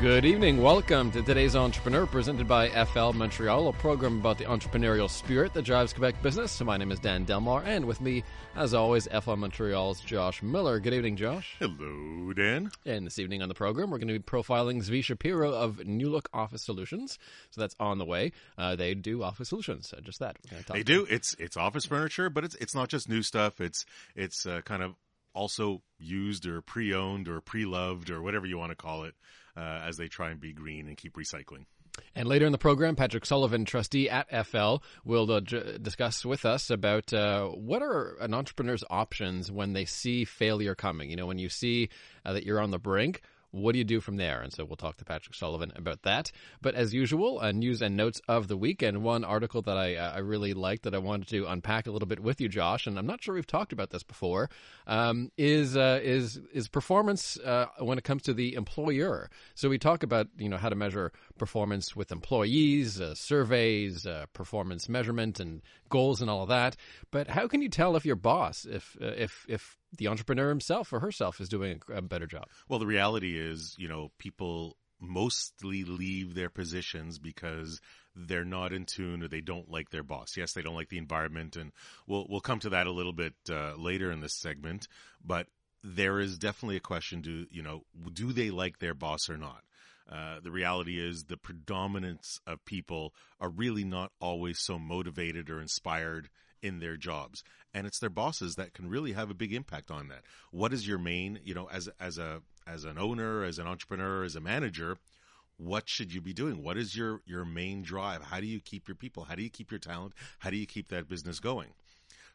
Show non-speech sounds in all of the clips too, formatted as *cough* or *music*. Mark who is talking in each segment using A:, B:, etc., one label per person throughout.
A: Good evening. Welcome to today's Entrepreneur, presented by FL Montreal, a program about the entrepreneurial spirit that drives Quebec business. So my name is Dan Delmar, and with me, as always, FL Montreal's Josh Miller. Good evening, Josh.
B: Hello, Dan.
A: And this evening on the program, we're going to be profiling Zvi Shapiro of Nulook Office Solutions. So that's on the way. Uh, they do office solutions, uh, just that.
B: They do. Them. It's it's office furniture, but it's it's not just new stuff. It's it's uh, kind of also used or pre-owned or pre-loved or whatever you want to call it uh, as they try and be green and keep recycling.
A: And later in the program, Patrick Sullivan, trustee at FL, will uh, j- discuss with us about uh, what are an entrepreneur's options when they see failure coming. You know, when you see uh, that you're on the brink, what do you do from there? And so we'll talk to Patrick Sullivan about that. But as usual, uh, news and notes of the week, and one article that I, uh, I really liked that I wanted to unpack a little bit with you, Josh. And I'm not sure we've talked about this before. Um, is uh, is is performance uh, when it comes to the employer? So we talk about you know how to measure performance with employees, uh, surveys, uh, performance measurement, and goals, and all of that. But how can you tell if your boss, if if if the entrepreneur himself or herself is doing a better job.
B: Well, the reality is, you know, people mostly leave their positions because they're not in tune or they don't like their boss. Yes, they don't like the environment, and we'll we'll come to that a little bit uh, later in this segment. But there is definitely a question: Do you know? Do they like their boss or not? Uh, the reality is the predominance of people are really not always so motivated or inspired in their jobs and it's their bosses that can really have a big impact on that. What is your main you know as as a as an owner as an entrepreneur as a manager what should you be doing? What is your your main drive? How do you keep your people? How do you keep your talent? How do you keep that business going?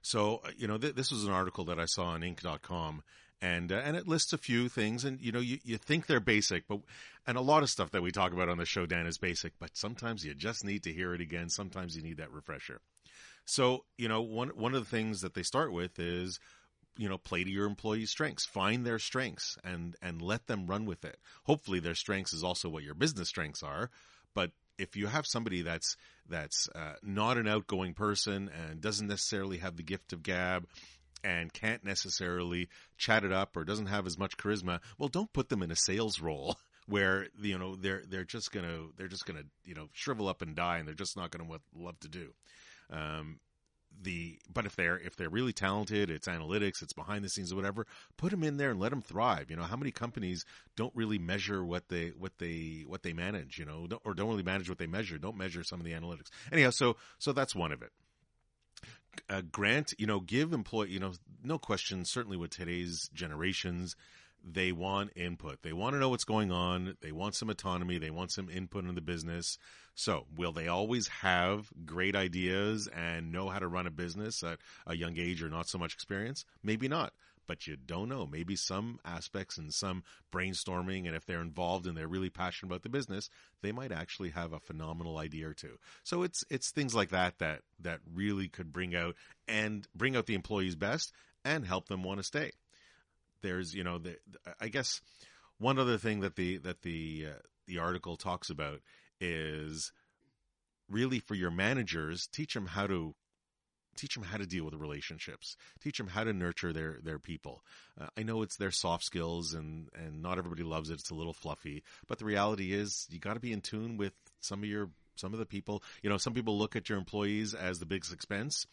B: So uh, you know th- this was an article that i saw on inc.com and uh, and it lists a few things and you know you, you think they're basic but and a lot of stuff that we talk about on the show dan is basic but sometimes you just need to hear it again. Sometimes you need that refresher so, you know, one one of the things that they start with is you know play to your employees strengths. Find their strengths and and let them run with it. Hopefully their strengths is also what your business strengths are but if you have somebody that's that's uh, not an outgoing person and doesn't necessarily have the gift of gab and can't necessarily chat it up or doesn't have as much charisma well don't put them in a sales role *laughs* where you know they're they're just gonna they're just gonna you know shrivel up and die and they're just not gonna love to do um, the but if they're if they're really talented, it's analytics, it's behind the scenes or whatever. Put them in there and let them thrive. You know, how many companies don't really measure what they what they what they manage? You know, or don't really manage what they measure. Don't measure some of the analytics. Anyhow, so so that's one of it. Uh, grant, you know, give employee, you know, no question. Certainly with today's generations, they want input. They want to know what's going on. They want some autonomy. They want some input in the business. So, will they always have great ideas and know how to run a business at a young age or not so much experience? Maybe not. But you don't know. Maybe some aspects and some brainstorming, and if they're involved and they're really passionate about the business, they might actually have a phenomenal idea or two. So it's it's things like that that that really could bring out and bring out the employees' best and help them want to stay there's you know the, I guess one other thing that the that the uh, the article talks about is really for your managers teach them how to teach them how to deal with relationships. Teach them how to nurture their their people. Uh, i know it's their soft skills and and not everybody loves it. It's a little fluffy but the reality is you got to be in tune with some of your some of the people. You know some people look at your employees as the biggest expense.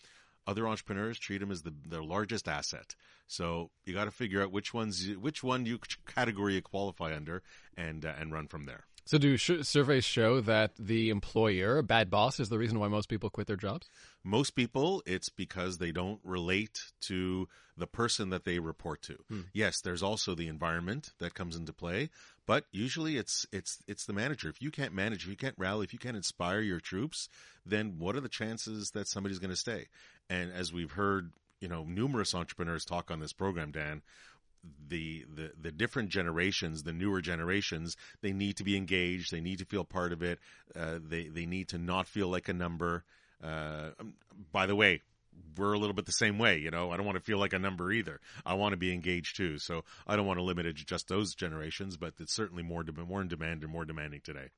B: Other entrepreneurs treat them as the their largest asset. So you got to figure out which ones which one you category you qualify under and uh, and run from there.
A: So, do sh- surveys show that the employer, a bad boss, is the reason why most people quit their jobs?
B: Most people, it's because they don't relate to the person that they report to. Hmm. Yes, there's also the environment that comes into play, but usually it's it's it's the manager. If you can't manage, if you can't rally, if you can't inspire your troops, then what are the chances that somebody's going to stay? And as we've heard, you know, numerous entrepreneurs talk on this program, Dan, the, the the different generations, the newer generations, they need to be engaged. They need to feel part of it. Uh, they they need to not feel like a number. Uh, um, by the way, we're a little bit the same way. You know, I don't want to feel like a number either. I want to be engaged too. So I don't want to limit it to just those generations, but it's certainly more more in demand and more demanding today.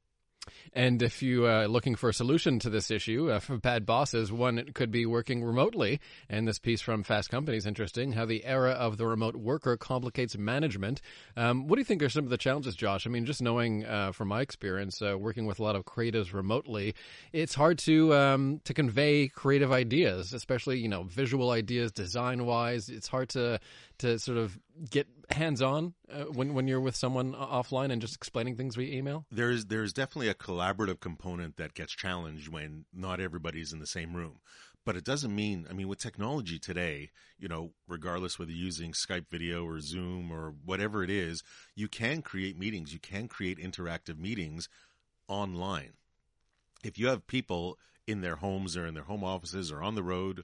A: And if you are uh, looking for a solution to this issue uh, for bad bosses, one could be working remotely. And this piece from Fast Company is interesting how the era of the remote worker complicates management. Um, what do you think are some of the challenges, Josh? I mean, just knowing uh, from my experience uh, working with a lot of creatives remotely, it's hard to um, to convey creative ideas, especially you know visual ideas, design wise. It's hard to to sort of get hands on uh, when when you're with someone offline and just explaining things via email?
B: There's there's definitely a collaborative component that gets challenged when not everybody's in the same room. But it doesn't mean, I mean, with technology today, you know, regardless whether you're using Skype video or Zoom or whatever it is, you can create meetings. You can create interactive meetings online. If you have people in their homes or in their home offices or on the road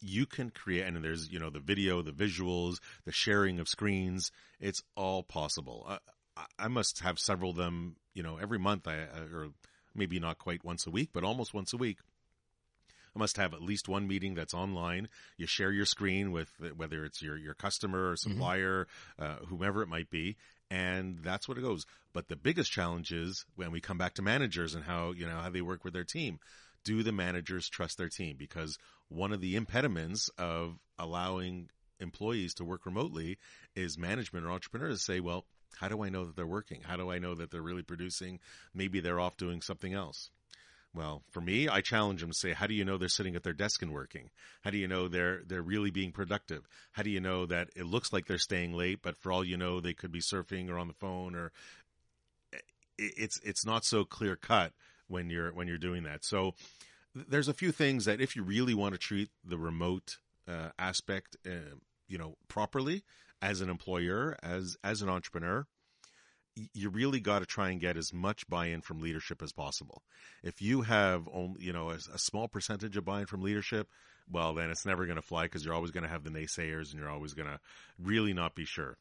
B: you can create, and there's, you know, the video, the visuals, the sharing of screens. It's all possible. I, I must have several of them, you know, every month I, or maybe not quite once a week, but almost once a week. I must have at least one meeting that's online. You share your screen with whether it's your, your customer or mm-hmm. supplier, mm-hmm. uh, whomever it might be. And that's what it goes. But the biggest challenge is when we come back to managers and how, you know, how they work with their team do the managers trust their team? Because one of the impediments of allowing employees to work remotely is management or entrepreneurs say, well, how do I know that they're working? How do I know that they're really producing? Maybe they're off doing something else. Well, for me, I challenge them to say, how do you know they're sitting at their desk and working? How do you know they're they're really being productive? How do you know that it looks like they're staying late, but for all you know, they could be surfing or on the phone or eh, it's it's not so clear cut when you're when you're doing that. So there's a few things that if you really want to treat the remote uh, aspect, uh, you know, properly as an employer, as as an entrepreneur, you really got to try and get as much buy-in from leadership as possible. If you have only, you know, a, a small percentage of buy-in from leadership, well, then it's never going to fly because you're always going to have the naysayers and you're always going to really not be sure.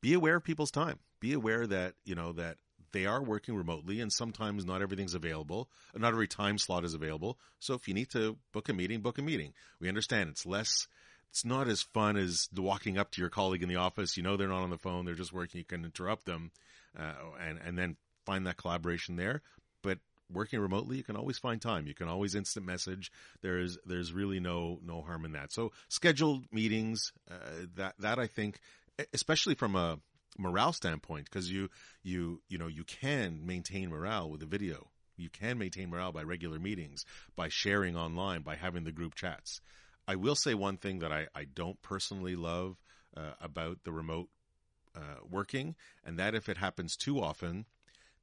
B: Be aware of people's time. Be aware that, you know, that they are working remotely and sometimes not everything's available. Not every time slot is available. So if you need to book a meeting, book a meeting. We understand it's less, it's not as fun as walking up to your colleague in the office. You know, they're not on the phone. They're just working. You can interrupt them, uh, and, and then find that collaboration there. But working remotely, you can always find time. You can always instant message. There's there's really no no harm in that. So scheduled meetings, uh, that that I think, especially from a morale standpoint because you you you know you can maintain morale with a video you can maintain morale by regular meetings by sharing online by having the group chats i will say one thing that i, I don't personally love uh, about the remote uh, working and that if it happens too often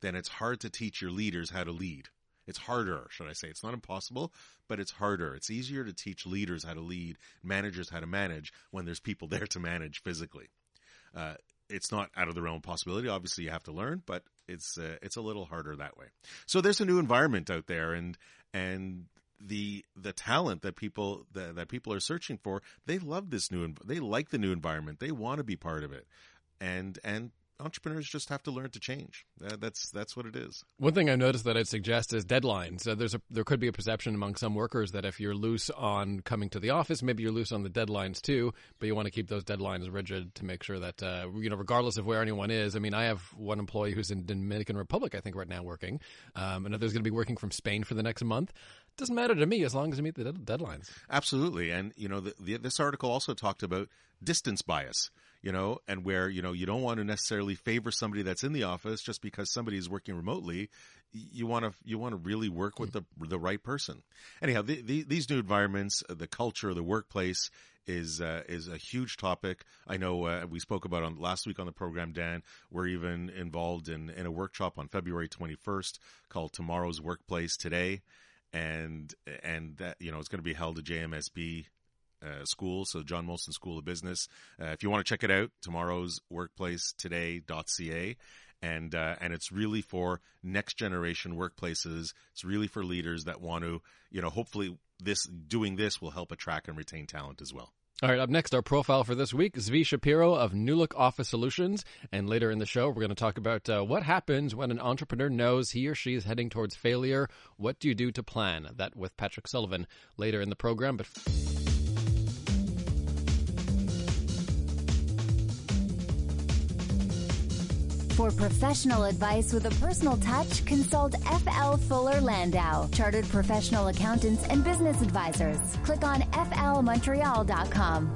B: then it's hard to teach your leaders how to lead it's harder, should I say. It's not impossible, but it's harder. It's easier to teach leaders how to lead, managers how to manage when there's people *laughs* there to manage physically. Uh, it's not out of the realm of possibility. Obviously, you have to learn, but it's uh, it's a little harder that way. So there's a new environment out there, and and the the talent that people that, that people are searching for, they love this new. They like the new environment. They want to be part of it, and and entrepreneurs just have to learn to change. that's that's what it is.
A: One thing I noticed that I'd suggest is deadlines. Uh, there's a there could be a perception among some workers that if you're loose on coming to the office, maybe you're loose on the deadlines too. But you want to keep those deadlines rigid to make sure that uh, you know, regardless of where anyone is. I mean, I have one employee who's in Dominican Republic, I think, right now working. Um, another's going to be working from Spain for the next month doesn't matter to me as long as you meet the deadlines.
B: Absolutely, and you know, the, the, this article also talked about distance bias you know, and where, you know, you don't want to necessarily favor somebody that's in the office just because somebody is working remotely. You want to, you want to really work with the, the right person. Anyhow, the, the, these new environments, uh, the culture, the workplace is, uh, is a huge topic. I know, uh, we spoke about on last week on the program, Dan, we're even involved in, in a workshop on February 21st called Tomorrow's Workplace Today and and that you know it's going to be held at JMSB uh, school, so John Molson School of Business. Uh, if you want to check it out, tomorrow's workplacetoday.ca. And, uh, and it's really for next generation workplaces. It's really for leaders that want to, you know, hopefully this, doing this will help attract and retain talent as well.
A: All right, up next, our profile for this week, Zvi Shapiro of Nulook Office Solutions. And later in the show, we're going to talk about uh, what happens when an entrepreneur knows he or she is heading towards failure. What do you do to plan? That with Patrick Sullivan later in the program. But
C: For professional advice with a personal touch, consult FL Fuller Landau, Chartered Professional Accountants and Business Advisors. Click on flmontreal.com.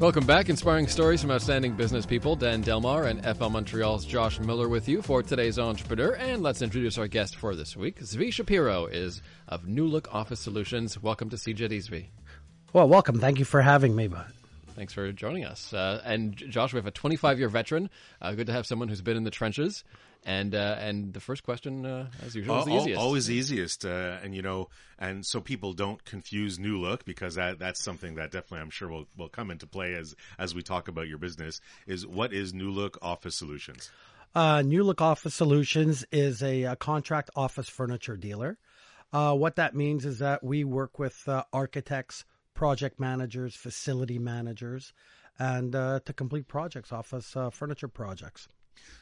A: Welcome back. Inspiring stories from outstanding business people. Dan Delmar and FL Montreal's Josh Miller with you for today's Entrepreneur. And let's introduce our guest for this week. Zvi Shapiro is of Nulook Office Solutions. Welcome to CJAD, Zvi.
D: Well, welcome. Thank you for having me, bud.
A: Thanks for joining us. Uh, and Josh, we have a 25 year veteran. Uh, good to have someone who's been in the trenches. And uh, and the first question, uh, as usual, is the easiest.
B: Always easiest, uh, and you know, and so people don't confuse Nulook because that that's something that definitely I'm sure will will come into play as as we talk about your business. Is what is Nulook Office Solutions?
D: Uh, Nulook Office Solutions is a, a contract office furniture dealer. Uh, what that means is that we work with uh, architects, project managers, facility managers, and uh, to complete projects, office uh, furniture projects.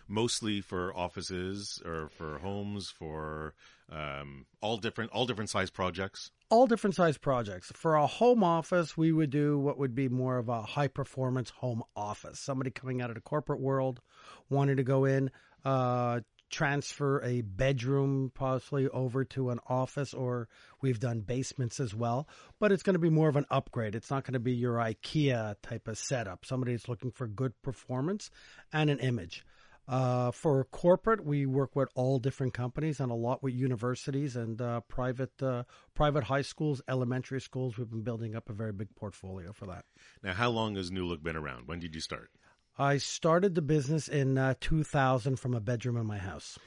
B: Mostly for offices or for homes, for um, all different all different size projects.
D: All different size projects. For a home office, we would do what would be more of a high performance home office. Somebody coming out of the corporate world wanted to go in, uh, transfer a bedroom possibly over to an office, or we've done basements as well. But it's going to be more of an upgrade. It's not going to be your IKEA type of setup. Somebody's looking for good performance and an image. Uh, for corporate, we work with all different companies and a lot with universities and uh, private uh, private high schools, elementary schools. We've been building up a very big portfolio for that.
B: Now, how long has Nulook been around? When did you start?
D: I started the business in uh, 2000 from a bedroom in my house.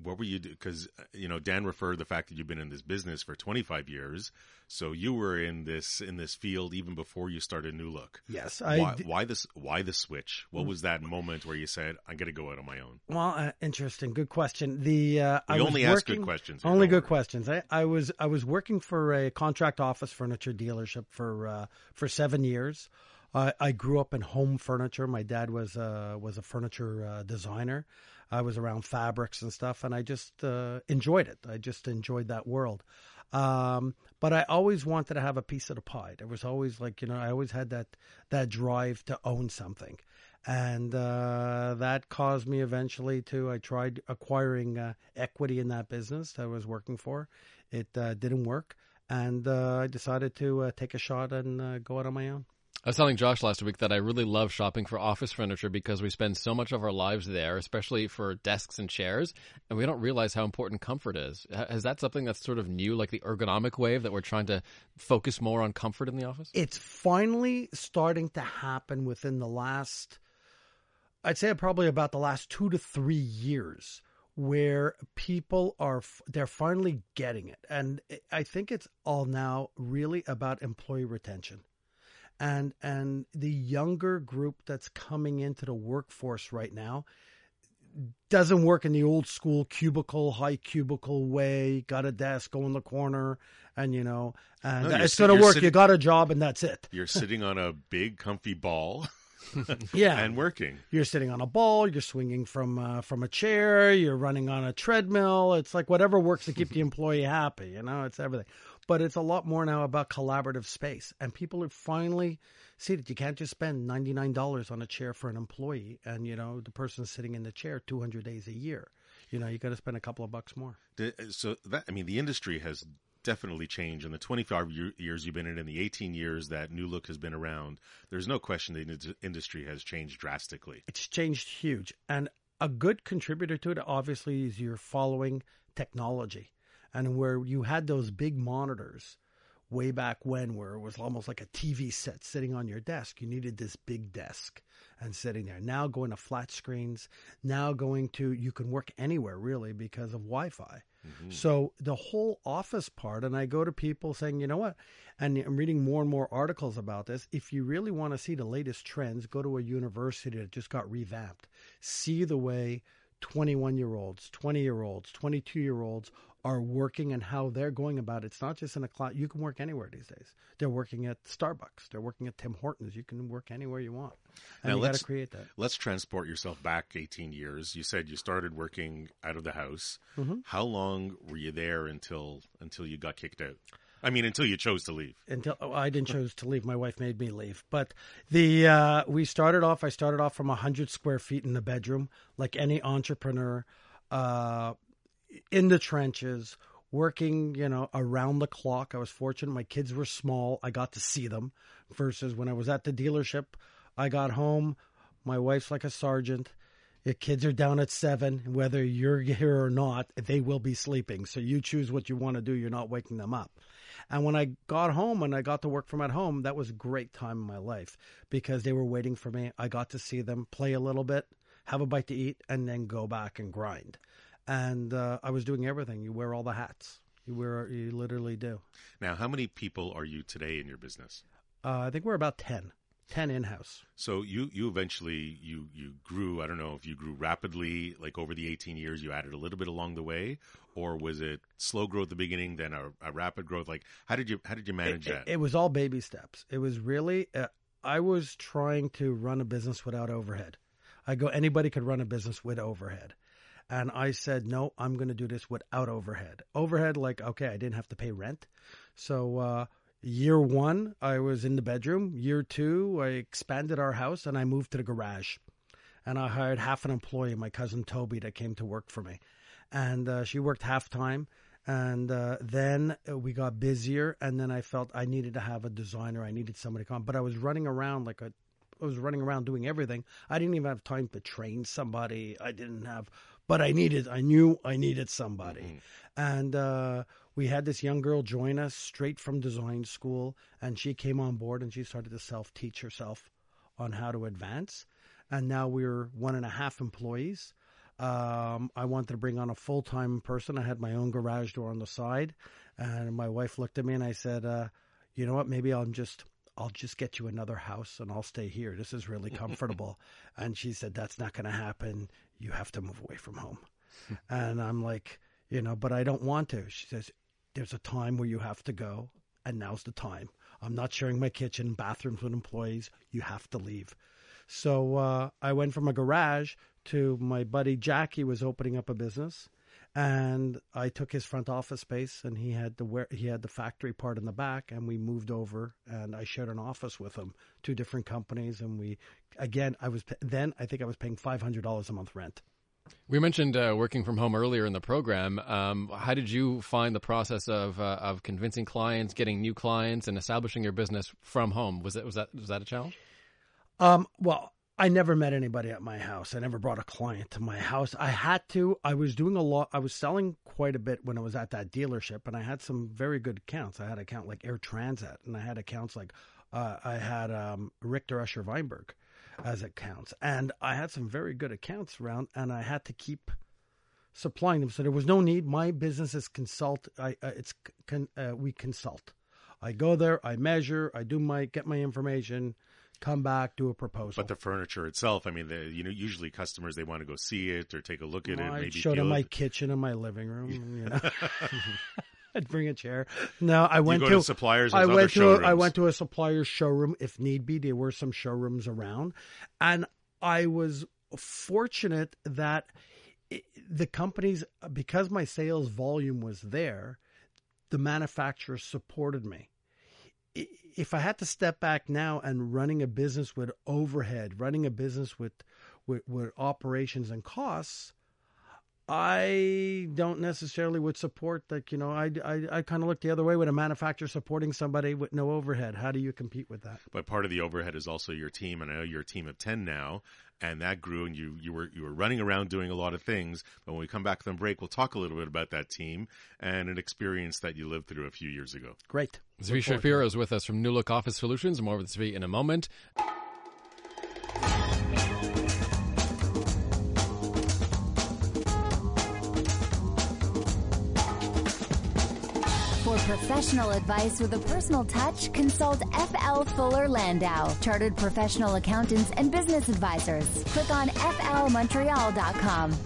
B: What were you? Because you know, Dan referred the fact that you've been in this business for 25 years, so you were in this in this field even before you started Nulook.
D: Yes,
B: Why,
D: I. d-
B: why this? Why the switch? What was that moment where you said, "I'm going to go out on my own"?
D: Well, uh, interesting. Good question. The uh, I
B: only ask good questions
D: Only good
B: worry.
D: questions. I, I was I was working for a contract office furniture dealership for uh, for seven years. I I grew up in home furniture. My dad was uh, was a furniture uh, designer. I was around fabrics and stuff, and I just uh, enjoyed it. I just enjoyed that world. Um, but I always wanted to have a piece of the pie. There was always like you know I always had that that drive to own something, and uh, that caused me eventually to I tried acquiring uh, equity in that business that I was working for. It uh, didn't work, and uh, I decided to uh, take a shot and go out on my own.
A: I was telling Josh last week that I really love shopping for office furniture because we spend so much of our lives there, especially for desks and chairs, and we don't realize how important comfort is. Is that something that's sort of new, like the ergonomic wave, that we're trying to focus more on comfort in the office?
D: It's finally starting to happen within the last, I'd say probably about the last two to three years, where people are they're finally getting it, and I think it's all now really about employee retention. And and the younger group that's coming into the workforce right now doesn't work in the old school cubicle, high cubicle way. Got a desk, go in the corner, and you know, and
B: No,
D: it's going to work.
B: sitting-
D: you got a job, and that's it. *laughs*
B: You're sitting on a big, comfy ball *laughs*
D: Yeah,
B: and working.
D: you're sitting on a ball. You're swinging from uh, from a chair. You're running on a treadmill. It's like whatever works to keep the employee happy. You know, it's everything. But it's a lot more now about collaborative space, and people are finally see that you can't just spend ninety nine dollars on a chair for an employee, and you know the person's sitting in the chair two hundred days a year. You know, you got to spend a couple of bucks more.
B: So that I mean, the industry has definitely changed in the 25 year, years you've been in, in the 18 years that Nulook has been around. There's no question the industry has changed drastically.
D: it's changed huge. And a good contributor to it, obviously, is you're following technology. And where you had those big monitors way back when, where it was almost like a TV set sitting on your desk, you needed this big desk and sitting there. Now going to flat screens, now going to, you can work anywhere really because of Wi Fi. Mm-hmm. So the whole office part, and I go to people saying, you know what? And I'm reading more and more articles about this. If you really want to see the latest trends, go to a university that just got revamped. See the way 21 year olds, 20 year olds, 22 year olds are working and how they're going about it. It's not just in a class. You can work anywhere these days. They're working at Starbucks. They're working at Tim Hortons. You can work anywhere you want. And
B: Now
D: you got
B: let's-
D: to create that.
B: Let's transport yourself back 18 years. You said you started working out of the house.
D: Mm-hmm.
B: How long were you there until until you got kicked out? I mean, until you chose to leave.
D: until oh, I didn't choose to leave. My wife made me leave. But the uh, we started off. I started off from hundred square feet in the bedroom, like any entrepreneur, uh, in the trenches, working. You know, around the clock. I was fortunate. My kids were small. I got to see them. Versus when I was at the dealership, I got home. My wife's like a sergeant. Your kids are down at seven. Whether you're *laughs* here or not, they will be sleeping. So you choose what you want to do. You're not waking them up. And when I got home and I got to work from at home, that was a great time in my life because they were waiting for me. I got to see them play a little bit, have a bite to eat, and then go back and grind. And uh, I was doing everything. You wear all the hats. You wear, you literally do.
B: Now, how many people are you today in your business?
D: Uh, I think we're about 10, 10 in house.
B: So you you eventually you you grew. I don't know if you grew rapidly, like over the eighteen years, you added a little bit along the way, or was it slow growth at the beginning, then a, a rapid growth? Like how did you how did you manage
D: it,
B: that?
D: It, it was all baby steps. It was really, uh, I was trying to run a business without overhead. I go, anybody could run a business with overhead. And I said, no, I'm going to do this without overhead. Overhead, like, okay, I didn't have to pay rent. So, uh, year one, I was in the bedroom. Year two, I expanded our house and I moved to the garage. And I hired half an employee, my cousin Toby, that came to work for me. And uh, she worked half time. And uh, then we got busier. And then I felt I needed to have a designer. I needed somebody to come. But I was running around like a I was running around doing everything. I didn't even have time to train somebody. I didn't have, but I needed, I knew I needed somebody.
B: Mm-hmm.
D: And uh, we had this young girl join us straight from design school, and she came on board and she started to self teach herself on how to advance. And now we're one and a half employees. Um, I wanted to bring on a full time person. I had my own garage door on the side, and my wife looked at me and I said, uh, "You know what? Maybe I'll just I'll just get you another house and I'll stay here. This is really comfortable." *laughs* and she said, "That's not going to happen. You have to move away from home." *laughs* and I'm like, you know, but I don't want to. She says, "There's a time where you have to go, and now's the time. I'm not sharing my kitchen, bathrooms with employees. You have to leave." So uh, I went from a garage to my buddy Jackie was opening up a business, and I took his front office space, and he had the where he had the factory part in the back, and we moved over, and I shared an office with him, two different companies, and we again I was then I think I was paying five hundred dollars a month rent.
A: We mentioned uh, working from home earlier in the program. Um, how did you find the process of uh, of convincing clients, getting new clients, and establishing your business from home? Was that was that was that a challenge?
D: Um, well, I never met anybody at my house. I never brought a client to my house. I had to. I was doing a lot. I was selling quite a bit when I was at that dealership, and I had some very good accounts. I had account like Air Transat, and I had accounts like uh, I had um, Richter Usher Vineberg as accounts, and I had some very good accounts around, and I had to keep supplying them. So there was no need. My business is consult. I uh, it's con, uh, we consult. I go there. I measure. I do my get my information come back, do a proposal.
B: But the furniture itself, I mean, the, you know, usually customers they want to go see it or take a look at
D: well,
B: it.
D: I
B: maybe
D: showed
B: feel
D: them my
B: it.
D: kitchen and my living room. You know, *laughs* *laughs* I'd bring a chair. No, I went
B: go
D: to,
B: to suppliers,
D: I went to a, I went to a supplier's showroom if need be. There were some showrooms around, and I was fortunate that it, the companies because my sales volume was there, the manufacturers supported me if I had to step back now and running a business with overhead, running a business with, with, with operations and costs, I don't necessarily would support that. You know, I, I, I kind of look the other way with a manufacturer supporting somebody with no overhead. How do you compete with that?
B: But part of the overhead is also your team, and I know you're a team of ten now, and that grew, and you you were you were running around doing a lot of things. But when we come back from break, we'll talk a little bit about that team and an experience that you lived through a few years ago.
D: Great.
A: Zvi
D: Look forward to
A: Shapiro is with us from Nulook Office Solutions. More with Zvi in a moment.
C: Professional advice with a personal touch, consult FL Fuller Landau, Chartered Professional Accountants and Business Advisors. Click on flmontreal.com.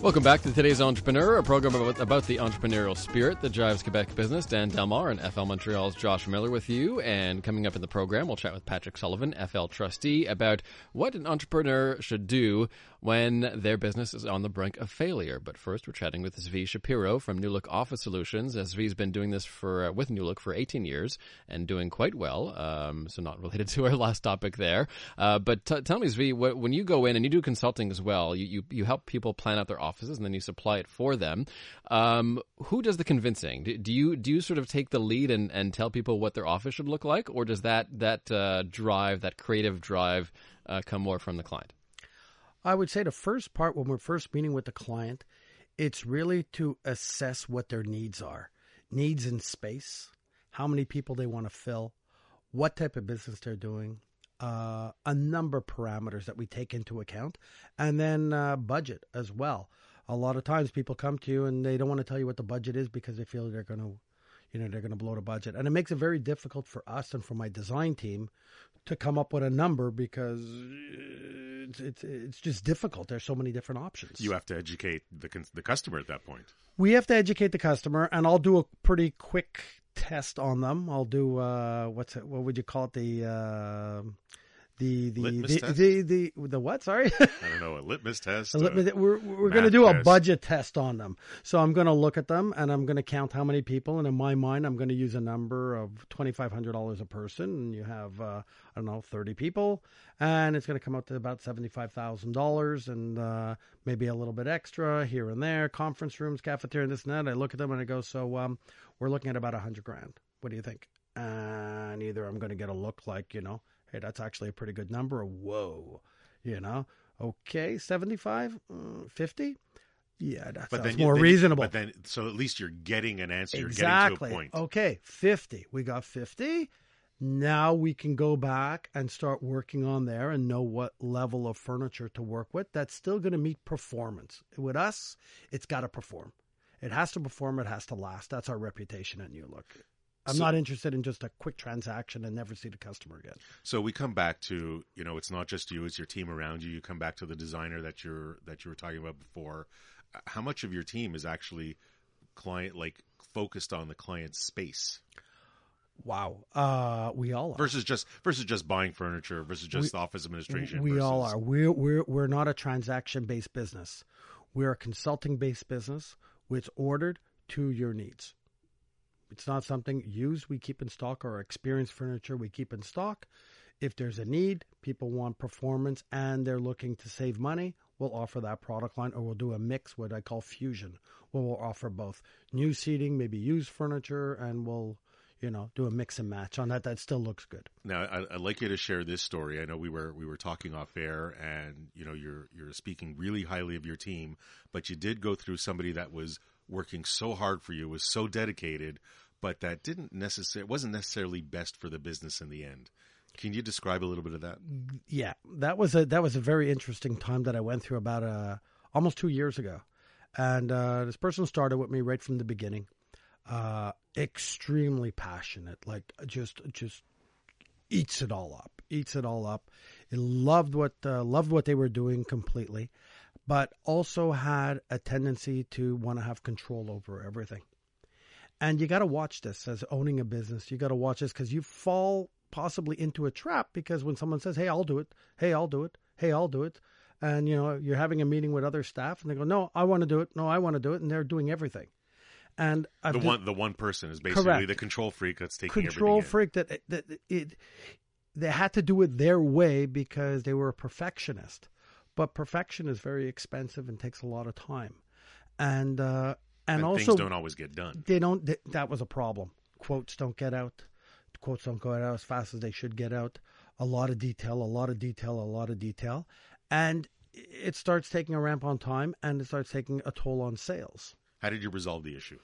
A: Welcome back to today's Entrepreneur, a program about, about, the entrepreneurial spirit that drives Quebec business. Dan Delmar and FL Montreal's Josh Miller with you. And coming up in the program, we'll chat with Patrick Sullivan, FL trustee, about what an entrepreneur should do when their business is on the brink of failure. But first, we're chatting with Zvi Shapiro from Nulook Office Solutions. Zvi's been doing this for uh, with Nulook for 18 years and doing quite well. Um, so not related *laughs* to our last topic there. Uh, but t- tell me, Zvi, what, when you go in and you do consulting as well, you, you, you help people plan out their offices and then you supply it for them. Um, who does the convincing? Do, do, you do you sort of take the lead and, and tell people what their office should look like, or does that that uh, drive, that creative drive, uh, come more from the client?
D: I would say the first part when we're first meeting with the client, it's really to assess what their needs are. Needs in space, how many people they want to fill, what type of business they're doing, uh, a number of parameters that we take into account, and then uh, budget as well. A lot of times people come to you and they don't want to tell you what the budget is because they feel they're going to, you know, they're going to blow the budget, and it makes it very difficult for us and for my design team to come up with a number because it's, it's it's just difficult. There's so many different options.
B: You have to educate the the customer at that point.
D: We have to educate the customer, and I'll do a pretty quick test on them. I'll do uh, what's it? What would you call it? The uh, the the the, the, the the what? Sorry.
B: I don't *laughs* know a litmus test.
D: A litmus-
B: uh,
D: we're we're going to do a
B: test.
D: budget test on them. So I'm going to look at them and I'm going to count how many people. And in my mind, I'm going to use a number of twenty five hundred dollars a person. And you have uh, I don't know thirty people, and it's going to come out to about seventy five thousand dollars, and uh, maybe a little bit extra here and there. Conference rooms, cafeteria, and this and that. I look at them and I go, so um, we're looking at about a hundred grand. What do you think? And either I'm going to get a look like you know, hey, that's actually a pretty good number. Whoa, you know. Okay, 75, uh, 50? Yeah, that
B: but
D: sounds
B: then
D: more
B: then
D: reasonable.
B: But then, so at least you're getting an answer. You're
D: exactly.
B: getting to a point.
D: Okay, 50. We got 50. Now we can go back and start working on there and know what level of furniture to work with. That's still going to meet performance. With us, it's got to perform. It has to perform. It has to last. That's our reputation at Nulook. I'm
B: So-
D: not interested in just a quick transaction and never see the customer again.
B: So we come back to you know it's not just you; it's your team around you. You come back to the designer that you're that you were talking about before. How much of your team is actually client like focused on the client's space
D: Wow. Uh, we all are.
B: versus just versus just buying furniture versus just office administration?
D: We all are. We're we're we're not a transaction based business. We're a consulting based business. It's ordered to your needs. It's not something used we keep in stock or experienced furniture we keep in stock. If there's a need, people want performance and they're looking to save money, we'll offer that product line or we'll do a mix, what I call fusion, where we'll offer both new seating, maybe used furniture, and we'll, you know, do a mix and match on that. That still looks good.
B: Now, I, I'd like you to share this story. I know we were we were talking off air, and you know you're you're speaking really highly of your team, but you did go through somebody that was working so hard for you, was so dedicated, but that didn't necessarily wasn't necessarily best for the business in the end. Can you describe a little bit of that?
D: yeah, that was a that was a very interesting time that I went through about uh almost two years ago, and uh, this person started with me right from the beginning. Uh, extremely passionate, like just just eats it all up, eats it all up. He loved what uh, loved what they were doing completely, but also had a tendency to want to have control over everything. And you got to watch this as owning a business. You got to watch this because you fall possibly into a trap because when someone says, "Hey, I'll do it," "Hey, I'll do it," "Hey, I'll do it," and you know you're having a meeting with other staff and they go, "No, I want to do it," "No, I want to do it," and they're doing everything. And I've
B: The one the one person is basically
D: Correct.
B: the control freak that's taking
D: control freak that that it they had to do it their way because they were a perfectionist. But perfection is very expensive and takes a lot of time, and uh, and,
B: and
D: also
B: things don't always get done.
D: they don't th- that was a problem. Quotes don't get out. Quotes don't go out as fast as they should get out. A lot of detail a lot of detail a lot of detail. And it starts taking a ramp on time and it starts taking a toll on sales.
B: How did you resolve the issue?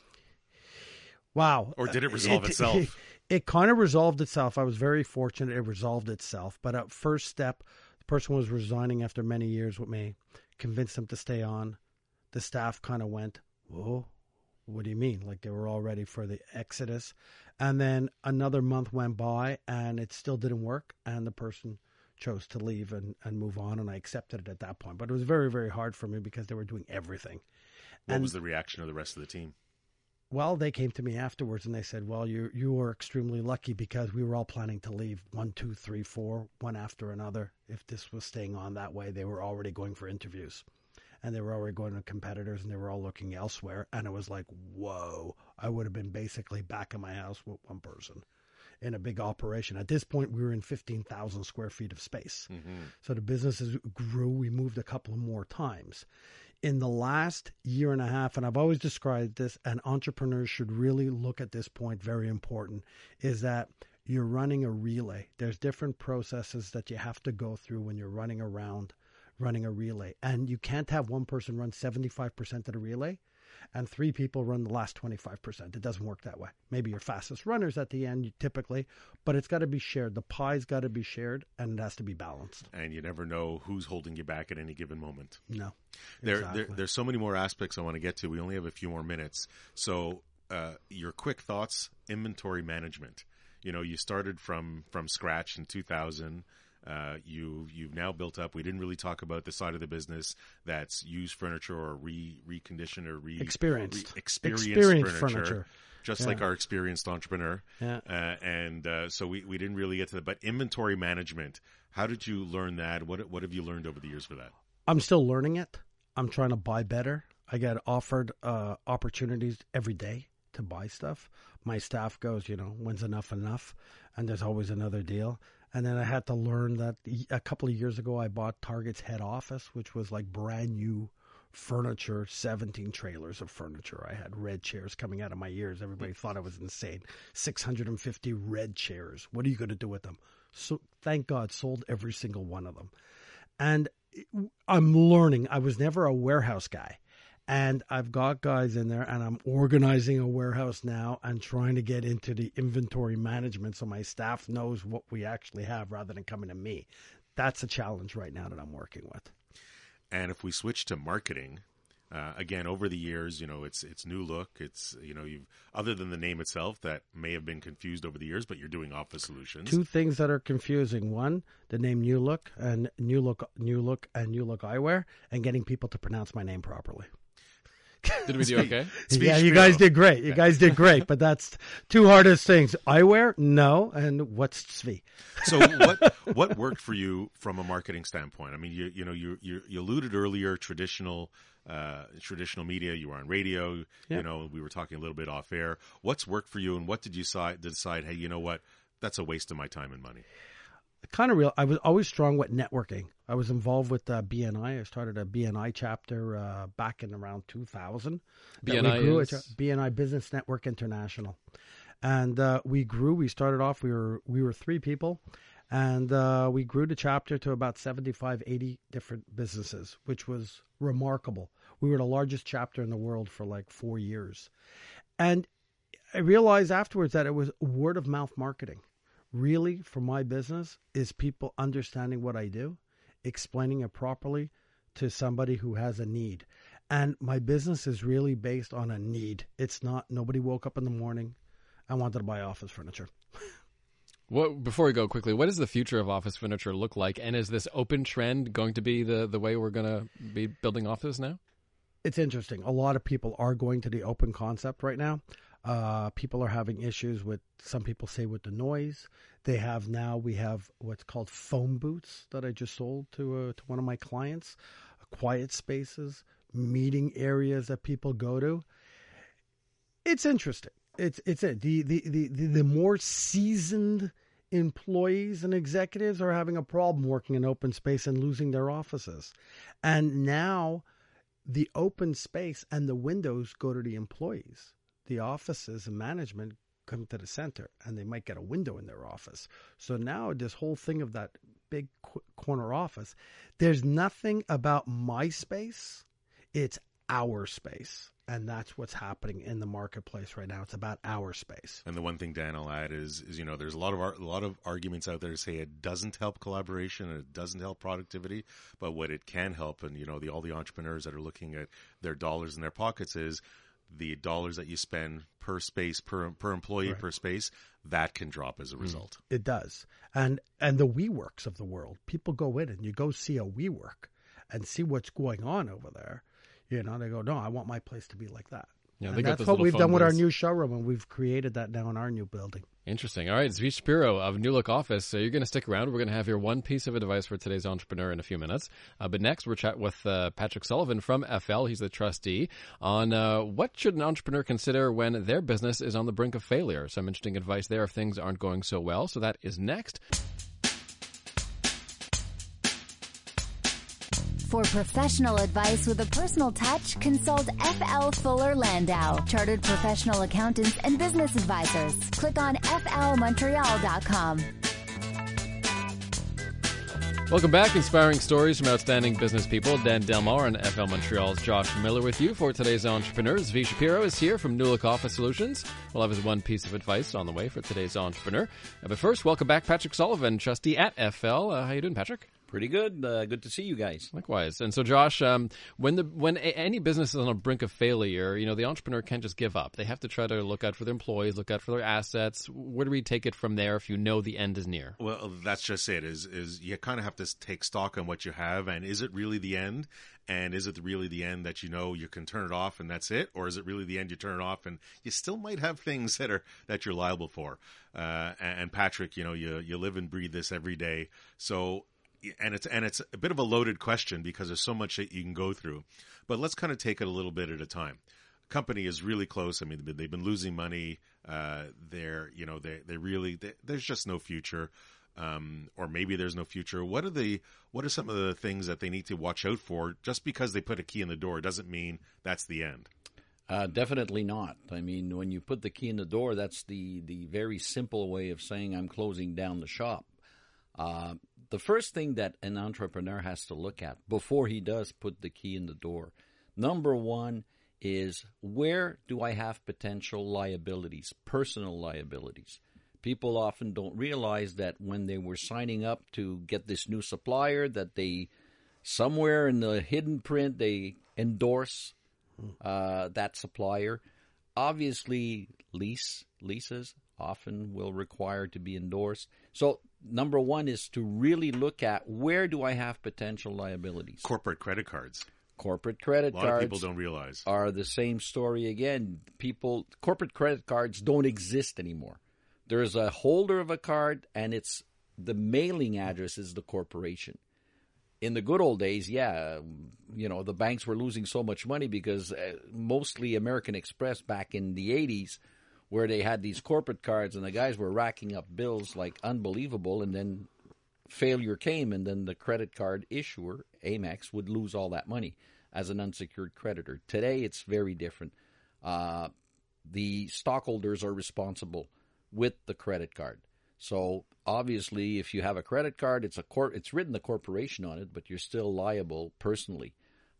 D: wow.
B: Or did it resolve itself? *laughs*
D: it, it kind of resolved itself. I was very fortunate it resolved itself. But at first step person was resigning after many years with me convinced them to stay on the staff kind of went whoa what do you mean? Like they were all ready for the exodus. And then another month went by and it still didn't work. And the person chose to leave and, and move on, and I accepted it at that point. But it was very, very hard for me because they were doing everything.
B: What
D: And-
B: was the reaction of the rest of the team?
D: Well, they came to me afterwards and they said, "Well, you you were extremely lucky because we were all planning to leave one, two, three, four, one after another. If this was staying on that way, they were already going for interviews, and they were already going to competitors, and they were all looking elsewhere. And it was like, whoa! I would have been basically back in my house with one person in a big operation. At this point, we were in fifteen thousand square feet of space. Mm-hmm. So the businesses grew. We moved a couple of more times. In the last year and a half, and I've always described this, and entrepreneurs should really look at this point, very important, is that you're running a relay. There's different processes that you have to go through when you're running around running a relay. And you can't have one person run 75% of the relay and three people run the last 25%. It doesn't work that way. Maybe your fastest runners at the end, typically, but it's got to be shared. The pie's got to be shared and it has to be balanced.
B: And you never know who's holding you back at any given moment.
D: No.
B: There,
D: Exactly.
B: there, there's so many more aspects I want to get to. We only have a few more minutes. So, uh, your quick thoughts: inventory management. You know, you started from from scratch in 2000. Uh, you you've now built up. We didn't really talk about the side of the business that's used furniture or re reconditioned or re
D: Experienced.
B: re- experienced,
D: Experienced
B: furniture,
D: furniture.
B: just
D: Yeah.
B: like our experienced entrepreneur.
D: Yeah.
B: Uh, and uh, so we, we didn't really get to that. But inventory management, how did you learn that? What what have you learned over the years for that?
D: I'm still learning it. I'm trying to buy better. I get offered uh, opportunities every day to buy stuff. My staff goes, you know, when's enough enough? And there's always another deal. And then I had to learn that a couple of years ago, I bought Target's head office, which was like brand new furniture, 17 trailers of furniture. I had red chairs coming out of my ears. Everybody thought I was insane. 650 red chairs. What are you going to do with them? So thank God, sold every single one of them. And eh, I'm learning. I was never a warehouse guy. And I've got guys in there and I'm organizing a warehouse now and trying to get into the inventory management so my staff knows what we actually have rather than coming to me. That's a challenge right now that I'm working with.
B: And if we switch to marketing, uh, again, over the years, you know, it's it's new look. It's you know, you've other than the name itself that may have been confused over the years, but you're doing office solutions.
D: Two things that are confusing. One, the name New Look and New Look, New Look and New Look Eyewear and getting people to pronounce my name properly.
A: Did we do okay?
B: Speech
D: yeah, you
B: spiel.
D: guys did great. You guys did great, but that's two hardest things. Eyewear? No. And what's Svi?
B: so what what worked for you from a marketing standpoint? I mean, you you know you you, you alluded earlier traditional uh, traditional media. You were on radio.
D: Yeah.
B: You know, we were talking a little bit off air. What's worked for you, and what did you decide? Decide, hey, you know what? That's a waste of my time and money.
D: Kind of real. I was always strong with networking. I was involved with uh, BNI. I started a BNI chapter uh, back in around 2000.
A: BNI
D: grew
A: is?
D: BNI Business Network International, and uh, we grew. We started off. We were we were three people, and uh, we grew the chapter to about 75, 80 different businesses, which was remarkable. We were the largest chapter in the world for like four years, and I realized afterwards that it was word of mouth marketing really for my business is people understanding what I do, explaining it properly to somebody who has a need. And my business is really based on a need. It's not nobody woke up in the morning and wanted to buy office furniture. *laughs*
A: What, before we go quickly, what does the future of office furniture look like? And is this open trend going to be the, the way we're going to be building offices now?
D: It's interesting. A lot of people are going to the open concept right now. Uh, people are having issues with some people say with the noise. They have now we have what's called foam booths that I just sold to uh, to one of my clients, quiet spaces, meeting areas that people go to. It's interesting. It's it's it. The the the the, the more seasoned employees and executives are having a problem working in open space and losing their offices. And now the open space and the windows go to the employees. The offices and management come to the center and they might get a window in their office. So now this whole thing of that big qu- corner office, there's nothing about my space. It's our space. And that's what's happening in the marketplace right now. It's about our space.
B: And the one thing Dan will add is, is you know, there's a lot of ar- a lot of arguments out there to say it doesn't help collaboration and it doesn't help productivity, but what it can help, and you know, the all the entrepreneurs that are looking at their dollars in their pockets is the dollars that you spend per space per per employee right. per space that can drop as a mm. result.
D: It does, and and the WeWorks of the world, people go in and you go see a WeWork and see what's going on over there. You know, they go, no, I want my place to be like that. Yeah, and that's what we've done with our new showroom, and we've created that now in our new building.
A: Interesting. All right, Zvi Shapiro of Nulook Office. So you're going to stick around. We're going to have your one piece of advice for today's entrepreneur in a few minutes. Uh, but next, we're chat with uh, Patrick Sullivan from FL. He's the trustee on uh, what should an entrepreneur consider when their business is on the brink of failure. Some interesting advice there if things aren't going so well. So that is next.
C: For professional advice with a personal touch, consult FL Fuller Landau, Chartered Professional Accountants and Business Advisors. Click on flmontreal.com.
A: Welcome back. Inspiring stories from outstanding business people. Dan Delmar and FL Montreal's Josh Miller with you for today's entrepreneurs. Zvi Shapiro is here from Nulook Office Solutions. We'll have his one piece of advice on the way for today's entrepreneur. But first, welcome back Patrick Sullivan, trustee at FL. Uh, how you doing, Patrick?
E: Pretty good. Uh, good to see you guys.
A: Likewise. And so, Josh, um, when the when a, any business is on a brink of failure, you know the entrepreneur can't just give up. They have to try to look out for their employees, look out for their assets. Where do we take it from there if you know the end is near?
B: Well, that's just it. Is is you kind of have to take stock on what you have, and is it really the end? And is it really the end that you know you can turn it off and that's it, or is it really the end you turn it off and you still might have things that are that you're liable for? Uh, and Patrick, you know, you you live and breathe this every day, so and it's and it's a bit of a loaded question because there's so much that you can go through. But let's kind of take it a little bit at a time. Company is really close. I mean, they've been losing money. Uh, they're you know they they really they, there's just no future, um, or maybe there's no future. What are the what are some of the things that they need to watch out for? Just because they put a key in the door doesn't mean that's the end.
E: Uh, definitely not. I mean, when you put the key in the door, that's the the very simple way of saying I'm closing down the shop. Uh, the first thing that an entrepreneur has to look at before he does put the key in the door, number one is where do I have potential liabilities, personal liabilities? People often don't realize that when they were signing up to get this new supplier, that they somewhere in the hidden print they endorse uh, that supplier. Obviously, lease leases often will require to be endorsed. So number one is to really look at where do I have potential liabilities.
B: Corporate credit cards.
E: Corporate credit cards.
B: a lot
E: cards
B: of people don't realize
E: are the same story again. People corporate credit cards don't exist anymore. There's a holder of a card and it's the mailing address is the corporation. In the good old days, yeah, you know, the banks were losing so much money because uh, mostly American Express back in the 80s where they had these corporate cards and the guys were racking up bills like unbelievable and then failure came and then the credit card issuer amex would lose all that money as an unsecured creditor. Today it's very different. Uh, the stockholders are responsible with the credit card. So obviously if you have a credit card it's a cor- it's written the corporation on it but you're still liable personally.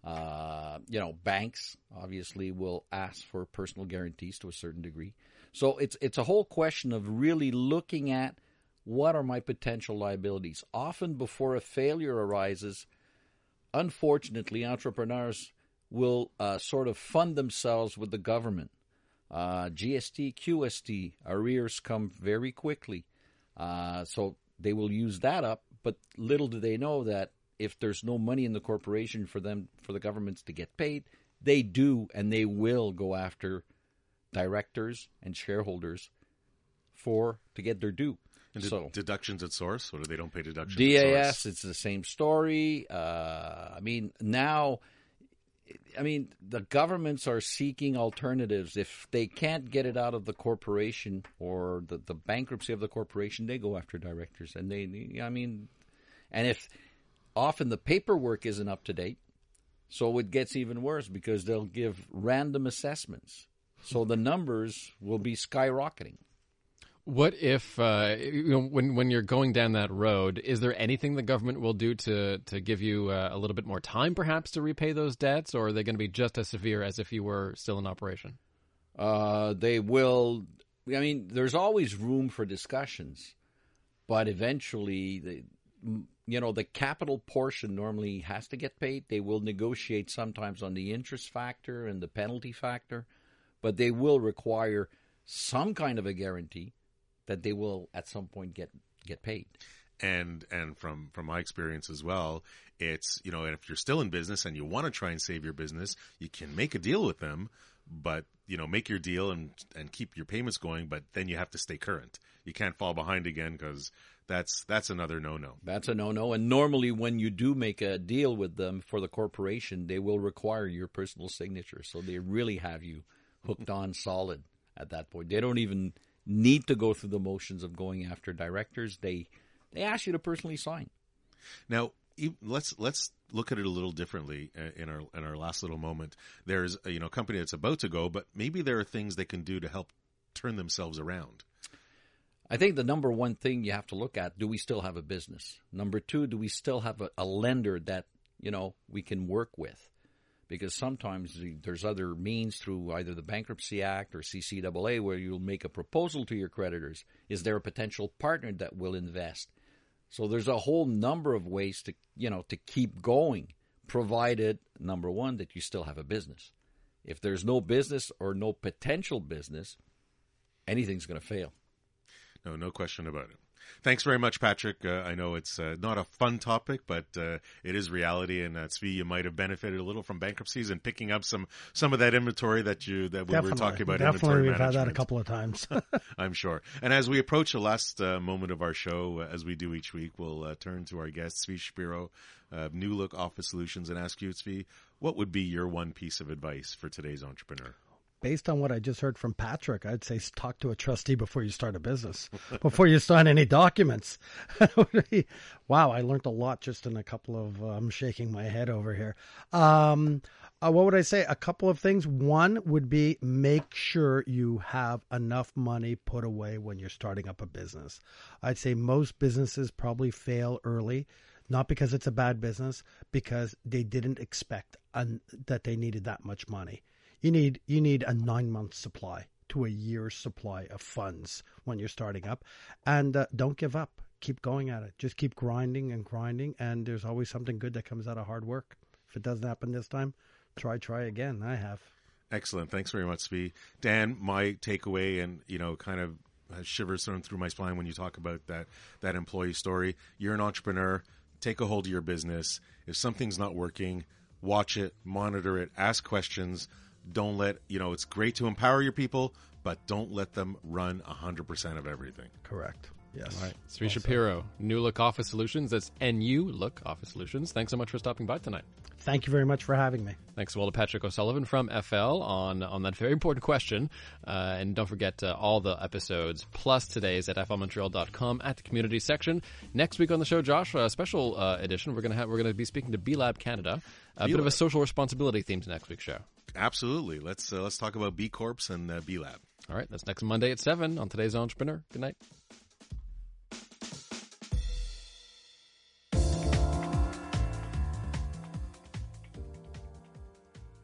E: Uh, you know banks obviously will ask for personal guarantees to a certain degree so it's it's a whole question of really looking at what are my potential liabilities. Often before a failure arises, unfortunately, entrepreneurs will uh, sort of fund themselves with the government. Uh, GST, QST, arrears come very quickly. Uh, so they will use that up, but little do they know that if there's no money in the corporation for them, for the governments to get paid, they do and they will go after directors and shareholders for to get their due.
B: And
E: so
B: deductions at source, or they don't pay deductions?
E: DAS, it's the same story. Uh, I mean, now, I mean, the governments are seeking alternatives. If they can't get it out of the corporation or the, the bankruptcy of the corporation, they go after directors. And they, I mean, and if often the paperwork isn't up to date, so it gets even worse because they'll give random assessments so the numbers will be skyrocketing.
A: What if uh, you know when when you're going down that road? Is there anything the government will do to to give you uh, a little bit more time, perhaps, to repay those debts, or are they going to be just as severe as if you were still in operation?
E: Uh, they will. I mean, there's always room for discussions, but eventually, the you know the capital portion normally has to get paid. They will negotiate sometimes on the interest factor and the penalty factor but they will require some kind of a guarantee that they will at some point get get paid.
B: and and from from my experience as well it's you know and if you're still in business and you want to try and save your business you can make a deal with them but you know make your deal and and keep your payments going but then you have to stay current you can't fall behind again because that's that's another no no
E: That's a no-no. And normally, when you do make a deal with them for the corporation, they will require your personal signature. So they really have you hooked on solid at that point. They don't even need to go through the motions of going after directors. They they ask you to personally sign.
B: Now, let's let's look at it a little differently uh, in our in our last little moment. There's a, you know a company that's about to go, but maybe there are things they can do to help turn themselves around.
E: I think the number one thing you have to look at: do we still have a business? Number two, do we still have a, a lender that you know we can work with? Because sometimes there's other means through either the Bankruptcy Act or CCAA where you'll make a proposal to your creditors. Is there a potential partner that will invest? So there's a whole number of ways to you know to keep going, provided number one that you still have a business. If there's no business or no potential business, anything's going to fail.
B: No, no question about it. Thanks very much, Patrick. Uh, I know it's uh, not a fun topic, but uh, it is reality. And uh, Zvi, you might have benefited a little from bankruptcies and picking up some some of that inventory that you that we were talking about.
D: Definitely,
B: inventory
D: we've had that a couple of times. *laughs* *laughs*
B: I'm sure. And as we approach the last uh, moment of our show, uh, as we do each week, we'll uh, turn to our guest, Zvi Shapiro, uh, Nulook Office Solutions, and ask you, Zvi, what would be your one piece of advice for today's entrepreneur?
D: Based on what I just heard from Patrick, I'd say talk to a trustee before you start a business, *laughs* before you sign any documents. *laughs* wow, I learned a lot just in a couple of. I'm shaking my head over here. Um, uh, what would I say? A couple of things. One would be make sure you have enough money put away when you're starting up a business. I'd say most businesses probably fail early, not because it's a bad business, because they didn't expect that they needed that much money. You need you need a nine month supply to a year's supply of funds when you're starting up, and uh, don't give up. Keep going at it. Just keep grinding and grinding, and there's always something good that comes out of hard work. If it doesn't happen this time, try try again. I have.
B: Excellent. Thanks very much, Zvi. Dan, my takeaway and, you know, kind of shivers thrown through my spine when you talk about that, that employee story. You're an entrepreneur. Take a hold of your business. If something's not working, watch it, monitor it, ask questions. Don't let, you know, it's great to empower your people, but don't let them run 100% of everything.
D: Correct. Yes.
A: All right. Zvi Shapiro, Nulook Office Solutions. That's NU Look Office Solutions. Thanks so much for stopping by tonight.
D: Thank you very much for having me.
A: Thanks as well to Patrick O'Sullivan from FL on, on that very important question. Uh, and don't forget uh, all the episodes plus today's at flmontreal.com at the community section. Next week on the show, Josh, a special uh, edition. We're gonna have we're gonna be speaking to B Lab Canada. A bit of a
B: B-Lab.
A: social responsibility theme to next week's show.
B: Absolutely. Let's, uh, let's talk about B Corps and uh, B Lab.
A: All right, that's next Monday at seven on today's Entrepreneur. Good night.